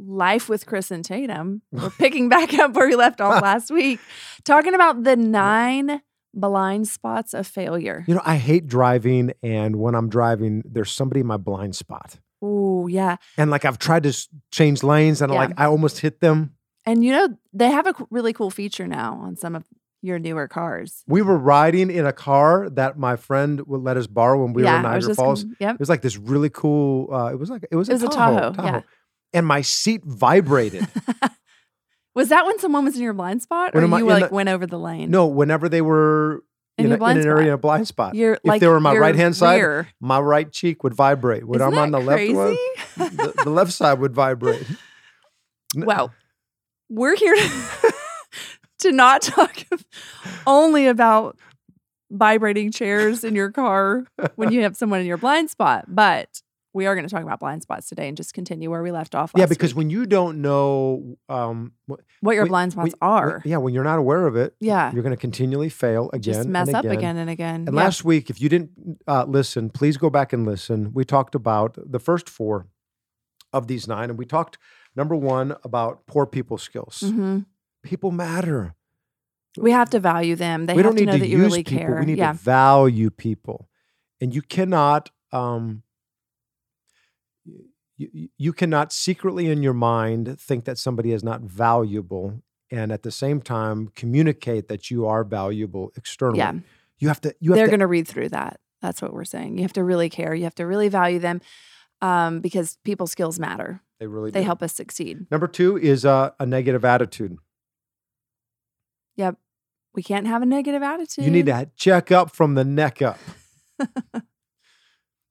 Life with Chris and Tatum. We're picking back up where we left off last week, talking about the nine blind spots of failure. You know, I hate driving, and when I'm driving, there's somebody in my blind spot. Oh, yeah. And like I've tried to change lanes, and Yeah. like I almost hit them. And you know, they have a really cool feature now on some of your newer cars. We were riding in a car that my friend would let us borrow when we yeah, were in Niagara Falls. com- Yep. It was like this really cool. Uh, it was like it was, It was a a Tahoe, Tahoe, yeah. And my seat vibrated. Was that when someone was in your blind spot, or When I you like the- went over the lane? no, whenever they were In in, a, in an area spot. in a blind spot, you're if like they were on my right-hand side, my right cheek would vibrate. When Isn't I'm on the left one, crazy? the, the left side would vibrate. Well, we're here to, to not talk only about vibrating chairs in your car when you have someone in your blind spot, but we are going to talk about blind spots today and just continue where we left off. yeah, because week. when you don't know um, wh- what your when- blind spots when- are, yeah, when you're not aware of it, yeah, you're going to continually fail again, just mess up again. and again. And Yeah. last week, if you didn't uh, listen, please go back and listen. We talked about the first four of these nine, and we talked number one about poor people skills. Mhm. People matter. we have to value them. They we have don't to need know to that you really people. care. We need yeah, to value people, and you cannot. Um, you, you cannot secretly in your mind think that somebody is not valuable and at the same time communicate that you are valuable externally. yeah. You have to you have They're to going to read through that. That's what we're saying. You have to really care. You have to really value them um, because people's skills matter. they really They do. help us succeed. Number 2 is uh, a negative attitude. Yep. We can't have a negative attitude. You need to check up from the neck up.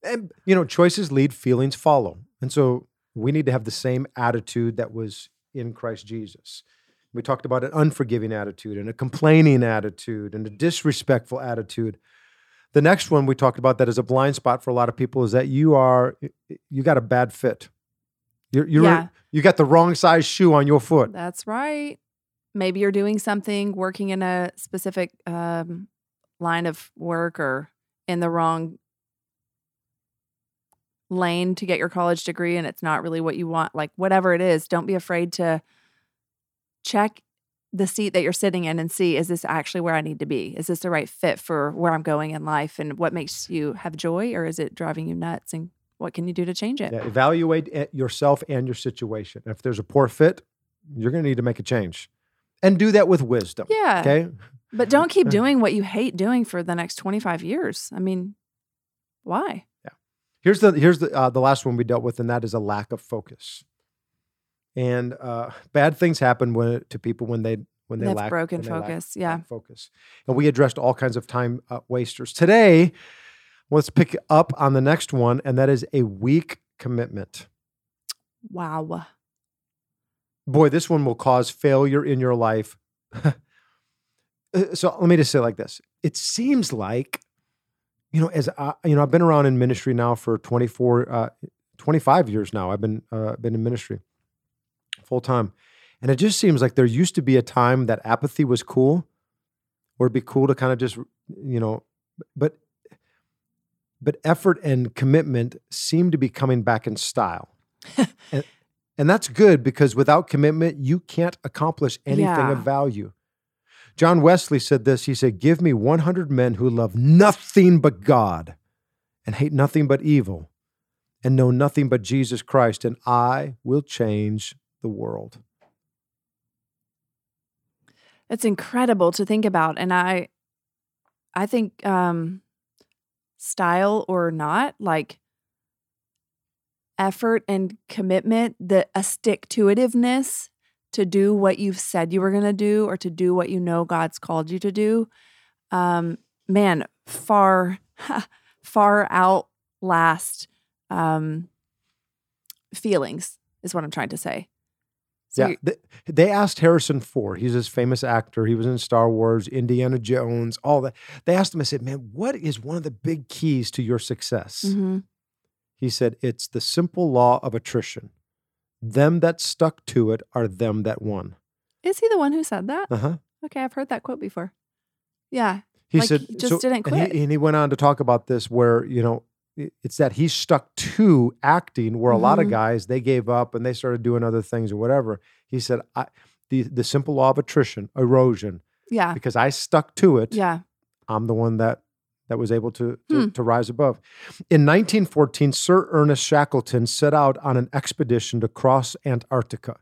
and you know, choices lead, feelings follow. And so we need to have the same attitude that was in Christ Jesus. We talked about an unforgiving attitude and a complaining attitude and a disrespectful attitude. The next one we talked about that is a blind spot for a lot of people is that you are you got a bad fit. You're, you're Yeah. you got the wrong size shoe on your foot. That's right. Maybe you're doing something, working in a specific um, line of work or in the wrong lane to get your college degree and it's not really what you want. Like, whatever it is, don't be afraid to check the seat that you're sitting in and see is this actually where I need to be? Is this the right fit for where I'm going in life? And what makes you have joy or is it driving you nuts? And what can you do to change it? Yeah, evaluate it yourself and your situation. If there's a poor fit, you're going to need to make a change, and do that with wisdom. Yeah. Okay. But don't keep doing what you hate doing for the next 25 years. I mean, why? Here's the here's the uh, the last one we dealt with, and that is a lack of focus. And uh, bad things happen when to people when they when they lack broken they lack- focus, yeah. lack focus. And we addressed all kinds of time uh, wasters today. Let's pick up on the next one, and that is a weak commitment. Wow. boy, this one will cause failure in your life. Uh, so let me just say it like this: It seems like, you know, as I, you know, I've been around in ministry now for 24, uh, 25 years now. I've been uh, been in ministry full time, and it just seems like there used to be a time that apathy was cool, or it'd be cool to kind of just, you know, but but effort and commitment seem to be coming back in style. and, and that's good because without commitment, you can't accomplish anything Yeah. of value. John Wesley said this He said, Give me 100 men who love nothing but God and hate nothing but evil and know nothing but Jesus Christ, and I will change the world. It's incredible to think about. And I I think um style or not, like effort and commitment, the a stick to itiveness to do what you've said you were gonna do or to do what you know God's called you to do, um, man, far, far outlast um feelings is what I'm trying to say. So yeah, they, they asked Harrison Ford. He's this famous actor. He was in Star Wars, Indiana Jones, all that. They asked him. I said, "Man, what is one of the big keys to your success?" Mhm. He said, "It's the simple law of attrition. Them that stuck to it are them that won." Is he the one who said that? Uh huh. Okay, I've heard that quote before. Yeah. He Like, said, he just didn't And quit. he, and he went on to talk about this, where you know, it's that he stuck to acting, where a lot of guys they gave up and they started doing other things or whatever. He said, "I." The, the simple law of attrition, erosion, Yeah. because I stuck to it. Yeah. I'm the one that that was able to to, Hmm. to rise above. In 1914, Sir Ernest Shackleton set out on an expedition to cross Antarctica.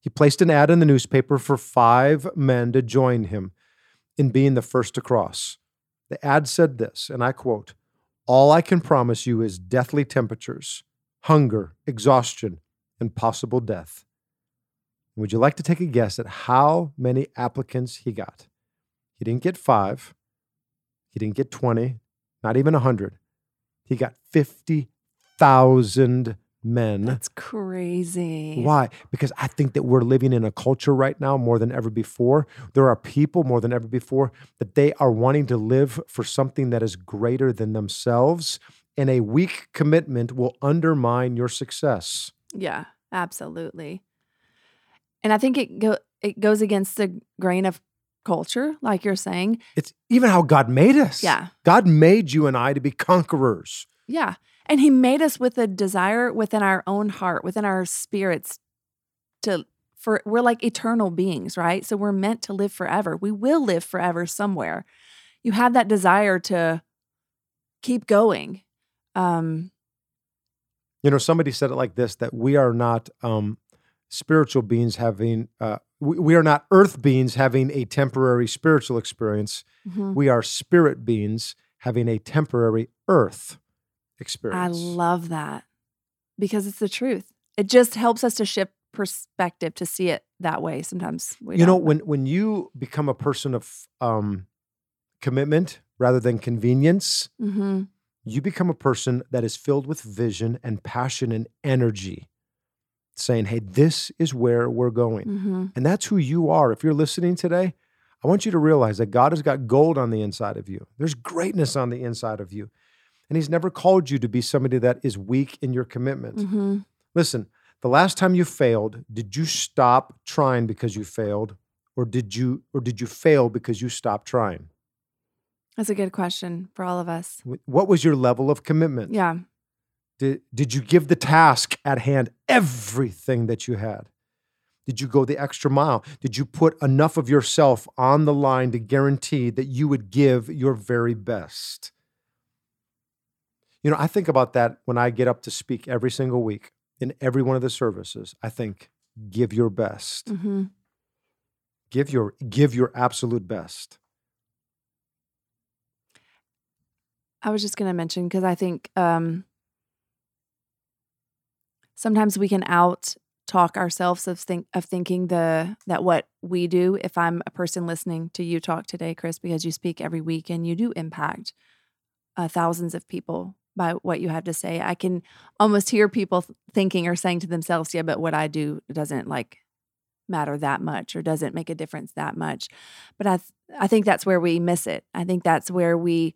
He placed an ad in the newspaper for five men to join him in being the first to cross. The ad said this, and I quote: "All I can promise you is deathly temperatures, hunger, exhaustion, and possible death." Would you like to take a guess at how many applicants he got? He didn't get five. He didn't get 20, not even 100. He got 50,000 men. That's crazy. Why? Because I think that we're living in a culture right now more than ever before. There are people more than ever before that they are wanting to live for something that is greater than themselves. And a weak commitment will undermine your success. Yeah, absolutely. And I think it go it goes against the grain of culture, like you're saying. It's even how God made us. Yeah. God made you and I to be conquerors. Yeah. And he made us with a desire within our own heart, within our spirits to for we're like eternal beings, right? So we're meant to live forever. We will live forever somewhere. You have that desire to keep going. Um You know, somebody said it like this that we are not um, spiritual beings having, uh, we, we are not earth beings having a temporary spiritual experience. mhm. We are spirit beings having a temporary earth experience. I love that because it's the truth. It just helps us to shift perspective to see it that way. Sometimes we you know, don't. when, when you become a person of um, commitment rather than convenience, hmm you become a person that is filled with vision and passion and energy, saying, hey, this is where we're going. hmm And that's who you are. If you're listening today, I want you to realize that God has got gold on the inside of you. There's greatness on the inside of you. And He's never called you to be somebody that is weak in your commitment. hmm Listen, the last time you failed, did you stop trying because you failed? Or did you or did you fail because you stopped trying? That's a good question for all of us. What was your level of commitment? Yeah. Did, did you give the task at hand everything that you had? Did you go the extra mile? Did you put enough of yourself on the line to guarantee that you would give your very best? You know, I think about that when I get up to speak every single week in every one of the services. I think, give your best. hmm Give your give your absolute best. I was just going to mention because I think um, sometimes we can out talk ourselves of think of thinking the that what we do. If I'm a person listening to you talk today, Chris, because you speak every week and you do impact uh, thousands of people by what you have to say, I can almost hear people thinking or saying to themselves, "Yeah, but what I do doesn't like." matter that much or doesn't make a difference that much but i th- i think that's where we miss it i think that's where we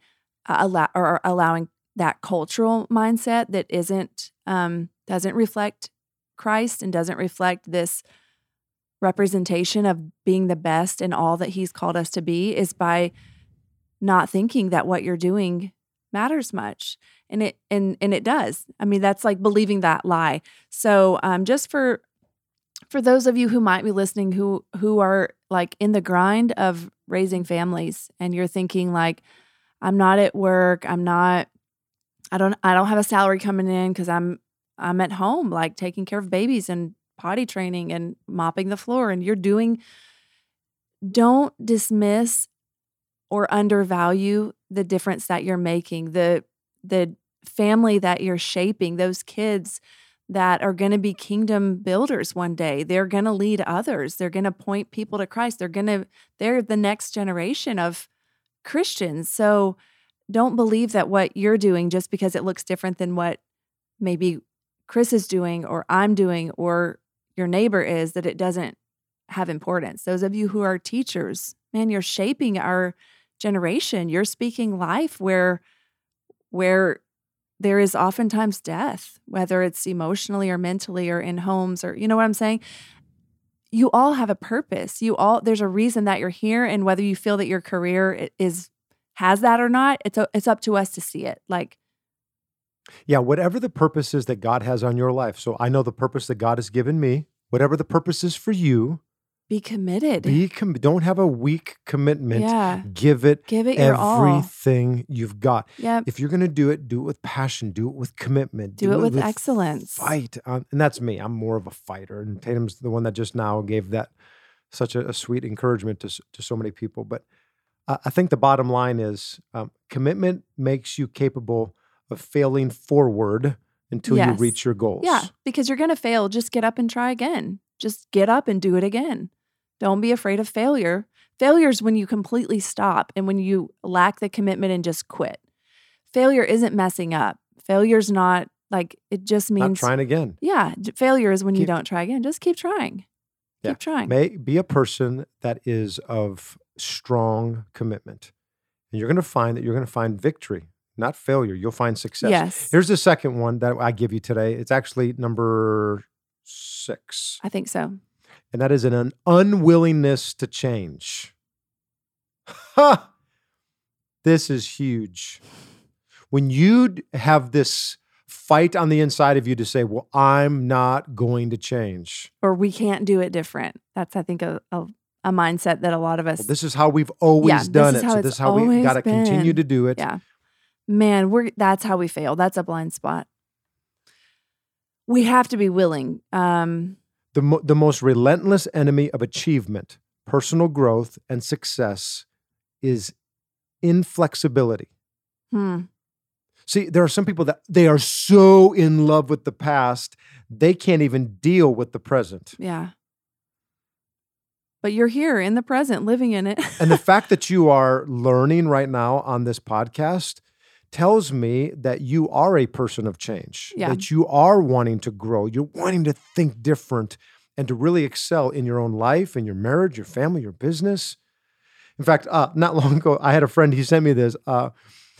uh, allow or are allowing that cultural mindset that isn't um, doesn't reflect Christ and doesn't reflect this representation of being the best in all that He's called us to be is by not thinking that what you're doing matters much. And it and and it does. I mean that's like believing that lie. So um just for for those of you who might be listening who who are like in the grind of raising families and you're thinking like I'm not at work. I'm not I don't I don't have a salary coming in cuz I'm I'm at home like taking care of babies and potty training and mopping the floor and you're doing don't dismiss or undervalue the difference that you're making. The the family that you're shaping, those kids that are going to be kingdom builders one day. They're going to lead others. They're going to point people to Christ. They're going to they're the next generation of Christians. So don't believe that what you're doing just because it looks different than what maybe Chris is doing or I'm doing or your neighbor is that it doesn't have importance. Those of you who are teachers, man, you're shaping our generation. You're speaking life where where there is oftentimes death, whether it's emotionally or mentally or in homes or you know what I'm saying? You all have a purpose. You all there's a reason that you're here and whether you feel that your career is has that or not, it's it's up to us to see it. Like Yeah, whatever the purpose is that God has on your life. So I know the purpose that God has given me. Whatever the purpose is for you, be committed. be com- don't have a weak commitment. yeah. Give it Give it everything you've got. Yep. If you're going to do it, do it with passion, do it with commitment, Do it with excellence. Fight, um, and that's me. I'm more of a fighter, and Tatum's the one that just now gave that such a, a sweet encouragement to to so many people. But uh, I think the bottom line is um, commitment makes you capable of failing forward until you reach your goals. Yeah, because you're going to fail. Just get up and try again. Just get up and do it again. Don't be afraid of failure. Failure is when you completely stop and when you lack the commitment and just quit. Failure isn't messing up. Failure's not like it just not means trying again. Yeah, failure is when you don't try again. Just keep trying. Yeah. Keep trying. May be a person that is of strong commitment, and you're going to find that you're going to find victory, not failure. You'll find success. Yes. Here's the second one that I give you today. It's actually number six, I think so. and that is an, unwillingness to change. Ha! This is huge. When you have this fight on the inside of you to say, Well, I'm not going to change. Or we can't do it different. That's I think a a, a mindset that a lot of us Well, this is how we've always Yeah, done it. So this is how we got to continue to do it. Yeah. Man, we're that's how we fail. That's a blind spot. We have to be willing. Um, The, mo- the most relentless enemy of achievement, personal growth, and success is inflexibility. hmm, See, there are some people that they are so in love with the past, they can't even deal with the present. yeah. But you're here in the present, living in it. And the fact that you are learning right now on this podcast tells me that you are a person of change, Yeah. that you are wanting to grow, you're wanting to think different and to really excel in your own life, in your marriage, your family, your business. In fact, uh, not long ago, I had a friend, he sent me this. Uh,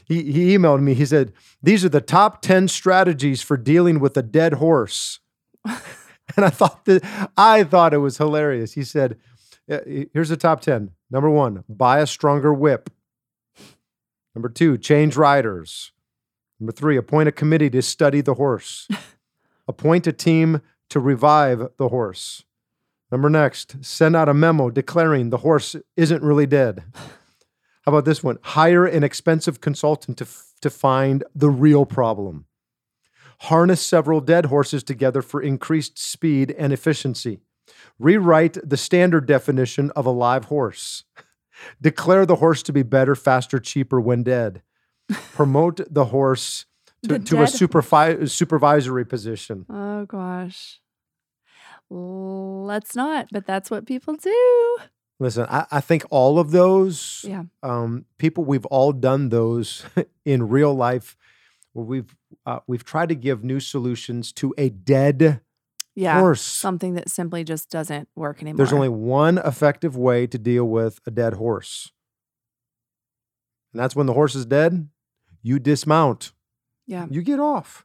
he, he emailed me, he said, These are the top 10 strategies for dealing with a dead horse. and I thought that I thought it was hilarious. He said, Here's the top 10. Number one, buy a stronger whip. Number two, change riders. Number three, appoint a committee to study the horse. appoint a team to revive the horse. Number next, send out a memo declaring the horse isn't really dead. How about this one? Hire an expensive consultant to, f- to find the real problem. Harness several dead horses together for increased speed and efficiency. Rewrite the standard definition of a live horse. Declare the horse to be better, faster, cheaper when dead. Promote the horse to, The to a supervi- supervisory position. oh gosh. Let's not, but that's what people do. Listen, I, I think all of those Yeah. um, people we've all done those in real life where we've uh, we've tried to give new solutions to a dead Yeah. horse. Something that simply just doesn't work anymore. There's only one effective way to deal with a dead horse. And that's when the horse is dead, you dismount. Yeah. You get off.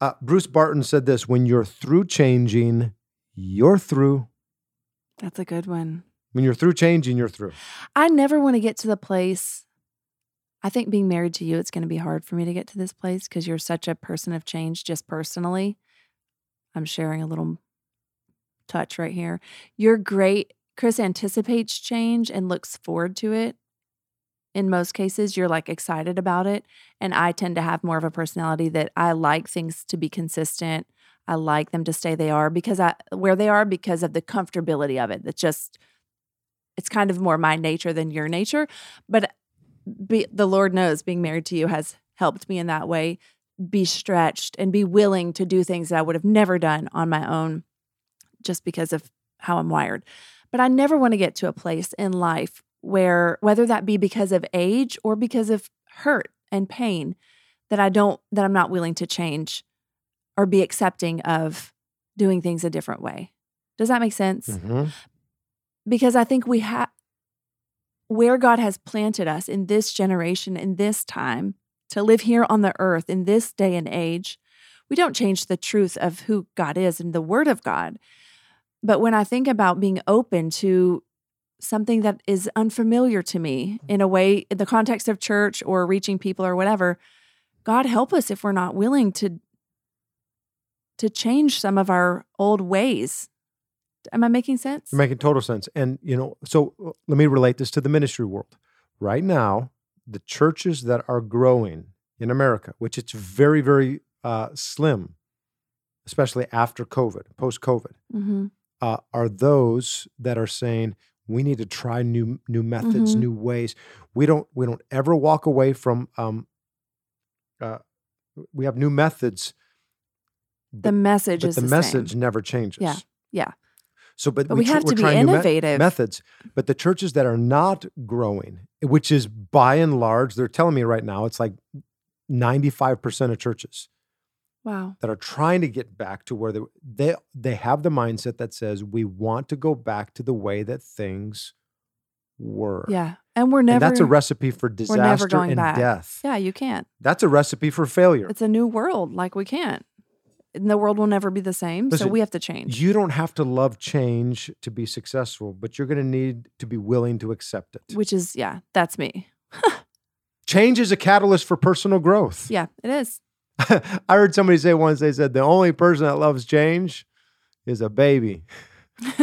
Uh, Bruce Barton said this when you're through changing, you're through. That's a good one. When you're through changing, you're through. I never want to get to the place. I think being married to you, it's going to be hard for me to get to this place because you're such a person of change, just personally. I'm sharing a little touch right here. You're great. Chris anticipates change and looks forward to it. In most cases, you're like excited about it. And I tend to have more of a personality that I like things to be consistent. I like them to stay they are because I where they are because of the comfortability of it. That's just it's kind of more my nature than your nature. But be, the Lord knows being married to you has helped me in that way. Be stretched and be willing to do things that I would have never done on my own just because of how I'm wired. But I never want to get to a place in life where, whether that be because of age or because of hurt and pain, that I don't, that I'm not willing to change or be accepting of doing things a different way. Does that make sense? Mhm. Because I think we have where God has planted us in this generation, in this time, to live here on the earth in this day and age, we don't change the truth of who God is and the Word of God. But when I think about being open to something that is unfamiliar to me in a way, in the context of church or reaching people or whatever, God help us if we're not willing to to change some of our old ways. Am I making sense? You're making total sense. And, you know, so uh, let me relate this to the ministry world. Right now, the churches that are growing in America, which it's very, very uh, slim, especially after COVID, post COVID, hmm uh, are those that are saying we need to try new new methods, Mhm. new ways. We don't we don't ever walk away from. Um, uh, we have new methods, The message is the, the, message Same. never changes. Yeah, yeah. So, but, But we tr- have we're to be new me- innovative. methods. But the churches that are not growing, which is by and large, they're telling me right now, it's like ninety five percent of churches Wow. that are trying to get back to where they they they have the mindset that says we want to go back to the way that things were. Yeah. And we're And never that's a recipe for disaster going and back. death. Yeah, you can't. That's a recipe for failure. It's a new world. Like we can't. And the world will never be the same. so we have to change. You don't have to love change to be successful, but you're going to need to be willing to accept it. Which is, yeah, that's me. Change is a catalyst for personal growth. Yeah, it is. I heard somebody say once, they said, the only person that loves change is a baby.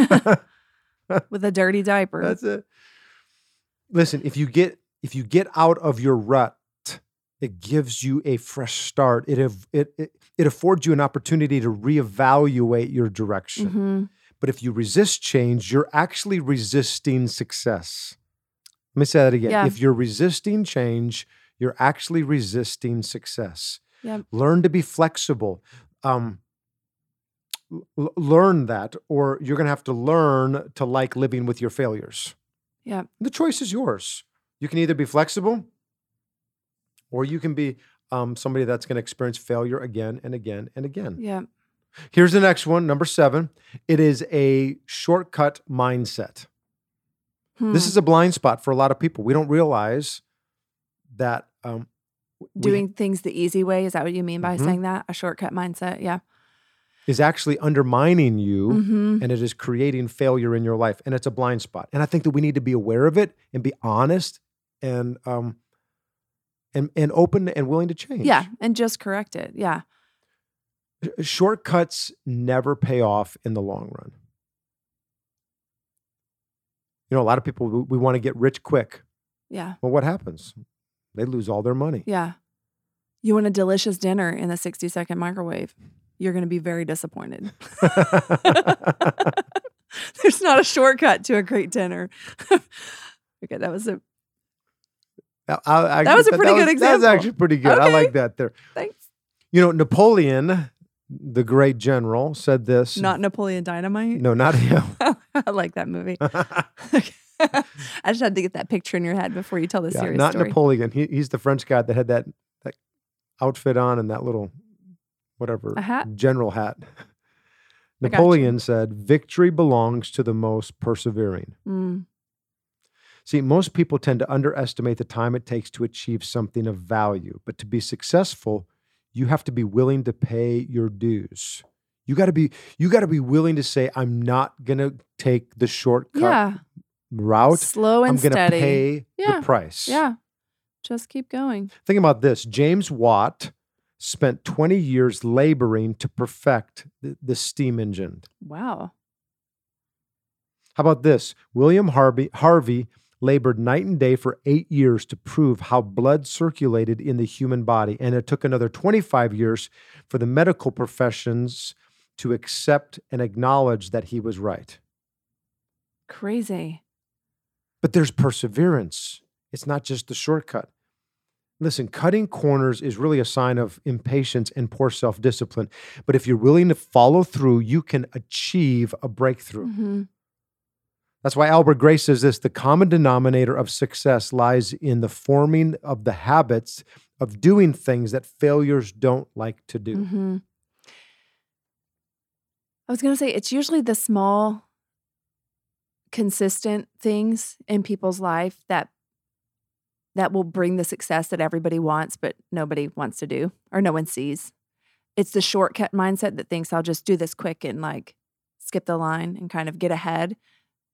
With a dirty diaper. That's it. Listen, if you get if you get out of your rut, it gives you a fresh start. It it it, it affords you an opportunity to reevaluate your direction. Mhm. But if you resist change, you're actually resisting success. Let me say that again. Yeah. If you're resisting change, you're actually resisting success. Yep. Learn to be flexible. Um, l- learn that, or you're going to have to learn to like living with your failures. Yeah. The choice is yours. You can either be flexible, or you can be um, somebody that's going to experience failure again and again and again. Yeah. Here's the next one, number seven. It is a shortcut mindset. This Hmm. is a blind spot for a lot of people. We don't realize that um, we- doing things the easy way. Is that what you mean by Mhm. saying that? A shortcut mindset. Yeah. is actually undermining you hmm and it is creating failure in your life. And it's a blind spot. And I think that we need to be aware of it and be honest and um and and open and willing to change. Yeah. And just correct it. Yeah. Shortcuts never pay off in the long run. You know, a lot of people we, we want to get rich quick. Yeah. Well, what happens? They lose all their money. Yeah. You want a delicious dinner in a 60 second microwave. You're going to be very disappointed. There's not a shortcut to a great dinner. okay, that was a I- I- That was a pretty good That's example. That's actually pretty good. I like that there. thanks. You know, Napoleon, the great general, said this. Not Napoleon Dynamite. no, not him. I like that movie. I just had to get that picture in your head before you tell the Yeah, serious not story. Napoleon. He, he's the French guy that had that that outfit on and that little whatever hat? general hat. I got you. Napoleon said, "Victory belongs to the most persevering." Mm, See, most people tend to underestimate the time it takes to achieve something of value, but to be successful, you have to be willing to pay your dues. You got to be you got to be willing to say I'm not going to take the shortcut yeah. route. Slow I'm and going to steady. pay Yeah. the price. Yeah. Just keep going. Think about this. James Watt spent 20 years laboring to perfect the, the steam engine. Wow. How about this? William Harvey, Harvey labored night and day for eight years to prove how blood circulated in the human body. And it took another 25 years for the medical professions to accept and acknowledge that he was right. Crazy. But there's perseverance, it's not just the shortcut. Listen, cutting corners is really a sign of impatience and poor self discipline. But if you're willing to follow through, you can achieve a breakthrough. hmm That's why Albert Gray says this the common denominator of success lies in the forming of the habits of doing things that failures don't like to do. hmm I was going to say it's usually the small, consistent things in people's life that that will bring the success that everybody wants, but nobody wants to do or no one sees. It's the shortcut mindset that thinks I'll just do this quick and like skip the line and kind of get ahead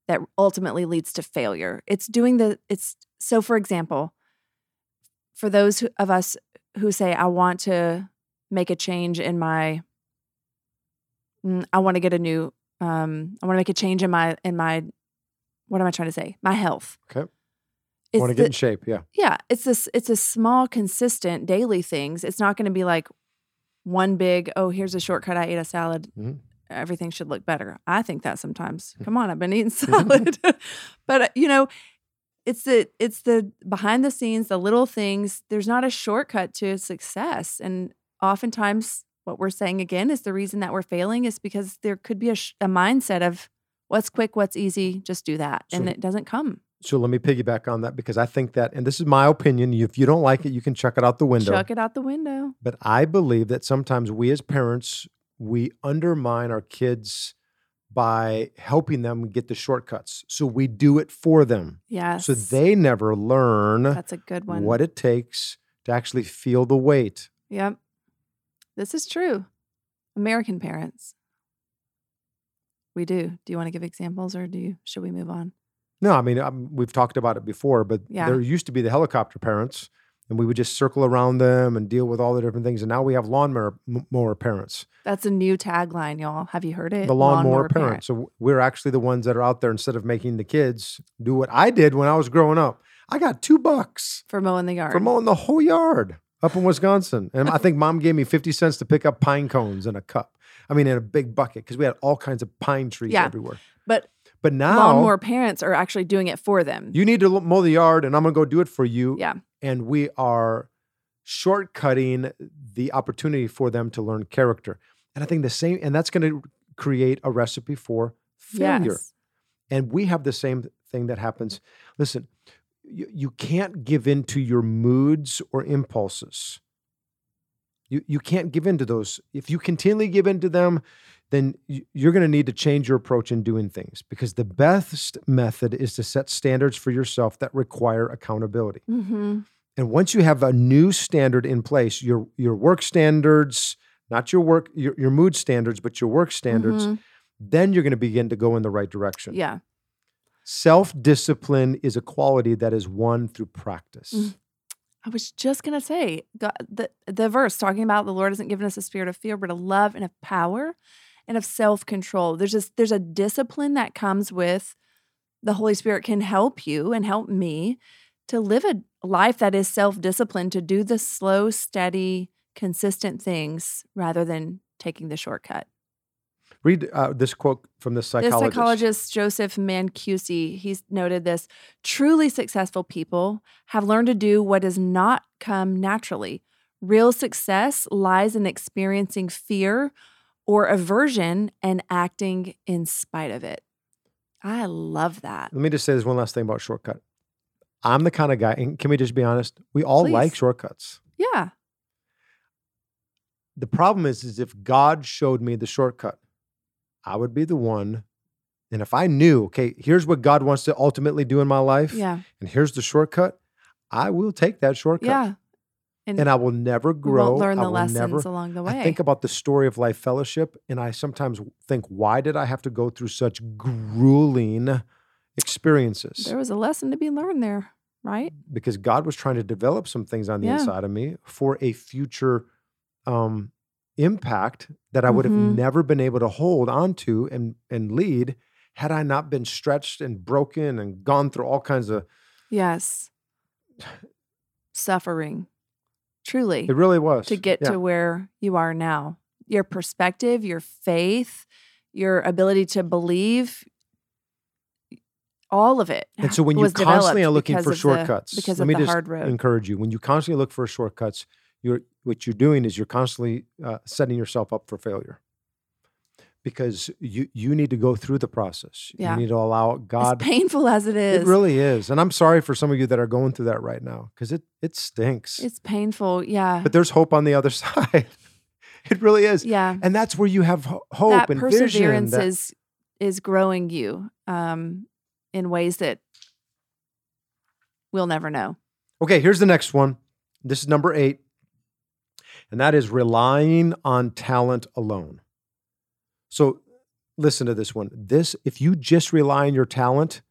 that ultimately leads to failure. It's doing the, it's so, for example, for those who, of us who say, I want to make a change in my, mm, I want to get a new, um, I want to make a change in my, in my, what am I trying to say? My health. Okay. It's Want to the- get in shape? Yeah. yeah, it's this it's a small consistent daily things. It's not going to be like one big, oh, here's a shortcut I ate a salad. Mhm. Everything should look better. I think that sometimes. Come on, I've been eating salad. but uh, you know, it's the it's the behind the scenes, the little things. There's not a shortcut to success. And oftentimes what we're saying again is the reason that we're failing is because there could be a, sh- a mindset of what's quick, what's easy, just do that. and So- it doesn't come. So let me piggyback on that because I think that, and this is my opinion. If you don't like it, you can chuck it out the window. Chuck it out the window. But I believe that sometimes we as parents, we undermine our kids by helping them get the shortcuts. So we do it for them. Yes. So they never learn That's a good one. what it takes to actually feel the weight. Yep. This is true. American parents. We do. Do you want to give examples or do you should we move on? No, I mean, um, we've talked about it before, but Yeah. there used to be the helicopter parents, and we would just circle around them and deal with all the different things. And now we have lawnmower mower parents, That's a new tagline, y'all. Have you heard it? the lawnmower, parent. parents. So we're actually the ones that are out there instead of making the kids do what I did when I was growing up. I got two bucks For mowing the yard. for mowing the whole yard up in Wisconsin. And I think mom gave me 50 cents to pick up pine cones in a cup. I mean, in a big bucket because we had all kinds of pine trees Yeah. everywhere. but But now lawnmower parents are actually doing it for them. you need to mow the yard and I'm going to go do it for you. yeah. And we are shortcutting the opportunity for them to learn character. And I think the same, and that's going to create a recipe for failure. Yes. And we have the same thing that happens. Listen, you, you can't give in to your moods or impulses. You, you can't give in to those. If you continually give in to them, then you're going to need to change your approach in doing things because the best method is to set standards for yourself that require accountability. Mm-hmm. And once you have a new standard in place, your your work standards, not your work your, your mood standards, but your work standards, Mhm. then you're going to begin to go in the right direction. Yeah. Self discipline is a quality that is won through practice. Mm. I was just gonna say God, the the verse talking about the Lord hasn't given us a spirit of fear, but a love and a power and of self control. There's just there's a discipline that comes with the Holy Spirit can help you and help me to live a life that is self disciplined to do the slow, steady, consistent things rather than taking the shortcut. Read uh, this quote from this The psychologist. psychologist Joseph Mancusi, he's noted this truly successful people have learned to do what does not come naturally. Real success lies in experiencing fear or aversion and acting in spite of it. I love that. Let me just say this one last thing about shortcut. I'm the kind of guy, and can we just be honest? We all like shortcuts. Yeah. The problem is, is if God showed me the shortcut, I would be the one. And if I knew, okay, here's what God wants to ultimately do in my life, Yeah. and here's the shortcut, I will take that shortcut. Yeah. And I will never grow. learn the lessons never, along the way. I think about the story of Life Fellowship, and I sometimes think, why did I have to go through such grueling experiences? there was a lesson to be learned there, right? because God was trying to develop some things on the Yeah. inside of me for a future um, impact that I would have Mhm. never been able to hold onto and and lead had I not been stretched and broken and gone through all kinds of. Yes. Suffering. Truly. It really was to get Yeah. to where you are now. Your perspective, your faith, your ability to believe, all of it. And so when you constantly are looking for of the- shortcuts, because let me just encourage you. When you constantly look for shortcuts, you're what you're doing is you're constantly uh, setting yourself up for failure. Because you you need to go through the process. Yeah. You need to allow God as painful as it is, It really is. And I'm sorry for some of you that are going through that right now because it, it stinks. it's painful. Yeah. but there's hope on the other side. It really is. Yeah. And that's where you have hope that and perseverance vision. that- is is growing you um, in ways that we'll never know. Okay, here's the next one. This is number eight, and that is relying on talent alone. So listen to this one. This, if you just rely on your talent,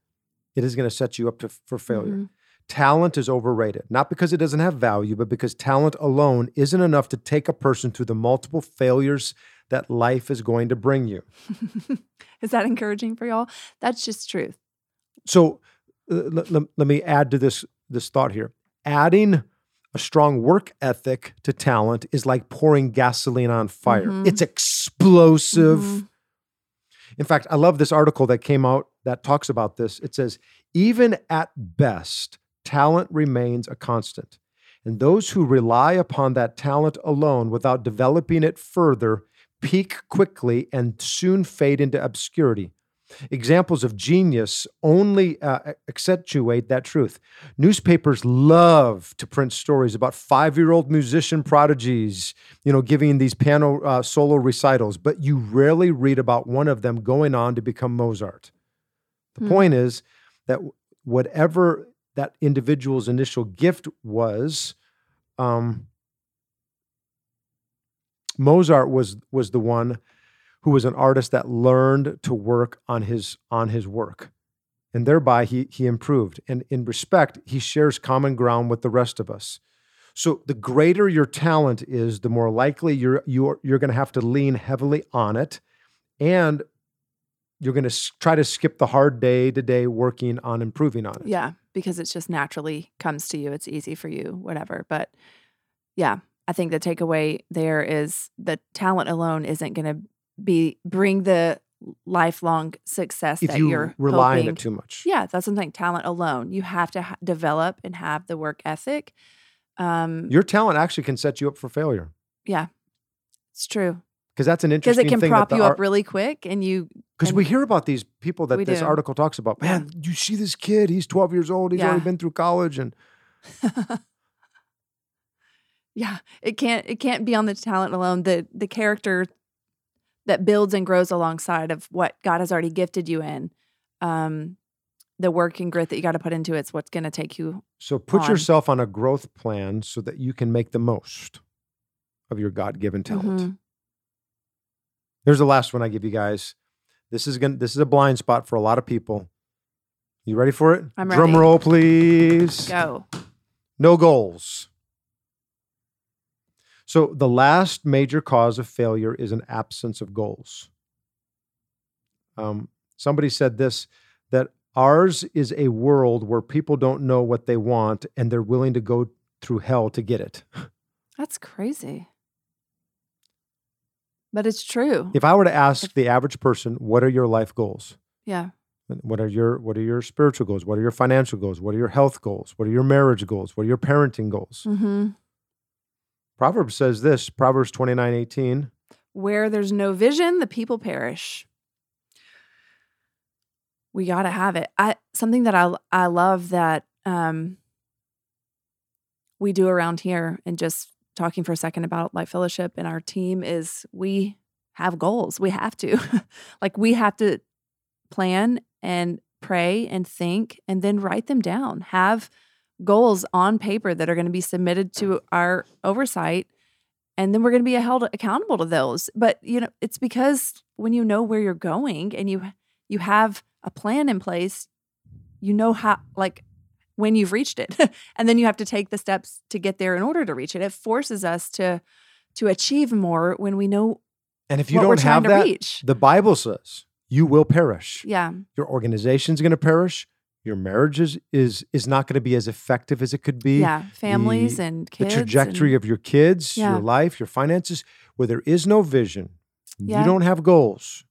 it is going to set you up to, for failure. Mhm. Talent is overrated, not because it doesn't have value, but because talent alone isn't enough to take a person through the multiple failures that life is going to bring you. is that encouraging for y'all? That's just truth. So uh, let, let, let me add to this this thought here. Adding a strong work ethic to talent is like pouring gasoline on fire. Mhm. It's explosive. Mhm. In fact, I love this article that came out that talks about this. It says, even at best, talent remains a constant. And those who rely upon that talent alone without developing it further peak quickly and soon fade into obscurity. Examples of genius only uh, accentuate that truth. Newspapers love to print stories about five-year-old musician prodigies, you know, giving these piano uh, solo recitals, but you rarely read about one of them going on to become Mozart. The Hmm. point is that whatever that individual's initial gift was, um, Mozart was was the one who was an artist that learned to work on his on his work. And thereby he he improved. And in respect he shares common ground with the rest of us. So the greater your talent is the more likely you're you're you're going to have to lean heavily on it. And you're going to try to skip the hard day to day working on improving on it. Yeah, because it's just naturally comes to you. It's easy for you, whatever. But yeah, I think the takeaway there is the talent alone isn't going to be bring the lifelong success if that you you're rely hoping. on it too much Yeah, that's something. Talent alone, you have to ha- develop and have the work ethic. Um, your talent actually can set you up for failure yeah, it's true because that's an interesting because it can prop you the up really quick, and you Because we hear about these people that this do. article talks about. Yeah. Man, you see this kid? He's 12 years old. He's Yeah. already been through college, and yeah it can't it can't be on the talent alone the the character that builds and grows alongside of what god has already gifted you in um the work and grit that you got to put into it's what's going to take you so put On. yourself on a growth plan so that you can make the most of your God-given talent. Mhm. Here's the last one I give you guys. This is going. This is a blind spot for a lot of people. You ready for it? I'm Drum ready. roll, please. go No goals. So, the last major cause of failure is an absence of goals. Um, somebody said this that ours is a world where people don't know what they want and they're willing to go through hell to get it. that's crazy but it's true If I were to ask the average person, what are your life goals? yeah What are your what are your spiritual goals? What are your financial goals? What are your health goals? What are your marriage goals? What are your parenting goals? hmm Proverbs says this, Proverbs 29, 18. where there's no vision the people perish. We got to have it. I something that i i love that um we do around here and just talking for a second about life fellowship and our team is we have goals. We have to. Like we have to plan and pray and think and then write them down. Have goals on paper that are going to be submitted to our oversight and then we're going to be held accountable to those. But you know it's because when you know where you're going and you you have a plan in place you know how like when you've reached it and then you have to take the steps to get there in order to reach it. It forces us to to achieve more when we know And if you don't have that, reach. the Bible says you will perish. yeah. Your organization's going to perish. Your marriage is is, is not going to be as effective as it could be. yeah families the- and The trajectory and, of your kids, Yeah. your life, your finances, where there is no vision, Yeah. you don't have goals.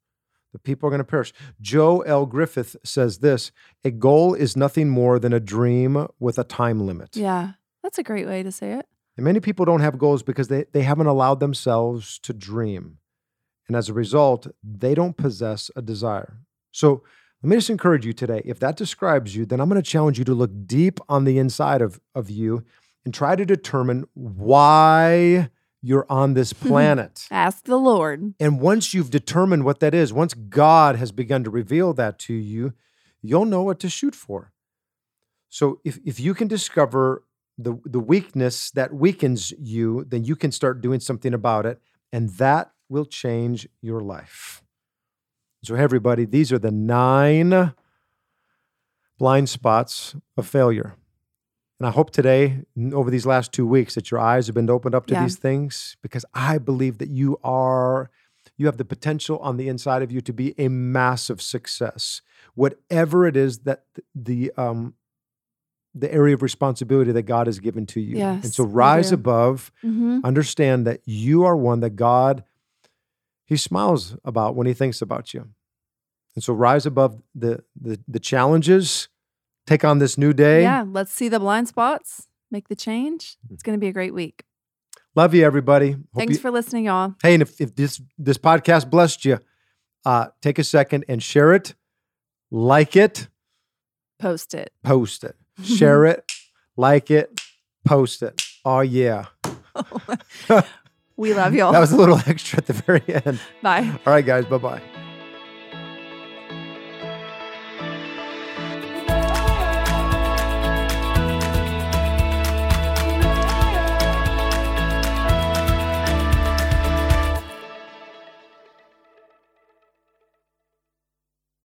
The people are going to perish. Joe L. Griffith says this a goal is nothing more than a dream with a time limit. yeah that's a great way to say it And many people don't have goals because they, they haven't allowed themselves to dream. And as a result, they don't possess a desire. So let me just encourage you today. If that describes you, then I'm going to challenge you to look deep on the inside of, of you and try to determine why you're on this planet. Ask the Lord. and once you've determined what that is, once God has begun to reveal that to you, you'll know what to shoot for. So if, if you can discover the, the weakness that weakens you, then you can start doing something about it, and that will change your life. So, everybody, these are the nine blind spots of failure. And I hope today, over these last two weeks, that your eyes have been opened up to Yeah. these things because I believe that you are, you have the potential on the inside of you to be a massive success. Whatever it is that the, um, the area of responsibility that God has given to you. and so rise above, hmm understand that you are one that God, He smiles about when He thinks about you. And so rise above the the, the challenges, take on this new day. Yeah, let's see the blind spots, make the change. Mm. It's going to be a great week. Love you, everybody. Hope Thanks you- for listening, y'all. hey, and if, if this this podcast blessed you, uh, take a second and share it, like it, Post it. post it, share it, like it, post it. Oh yeah, We love y'all. that was a little extra at the very end. Bye. All right, guys, bye bye.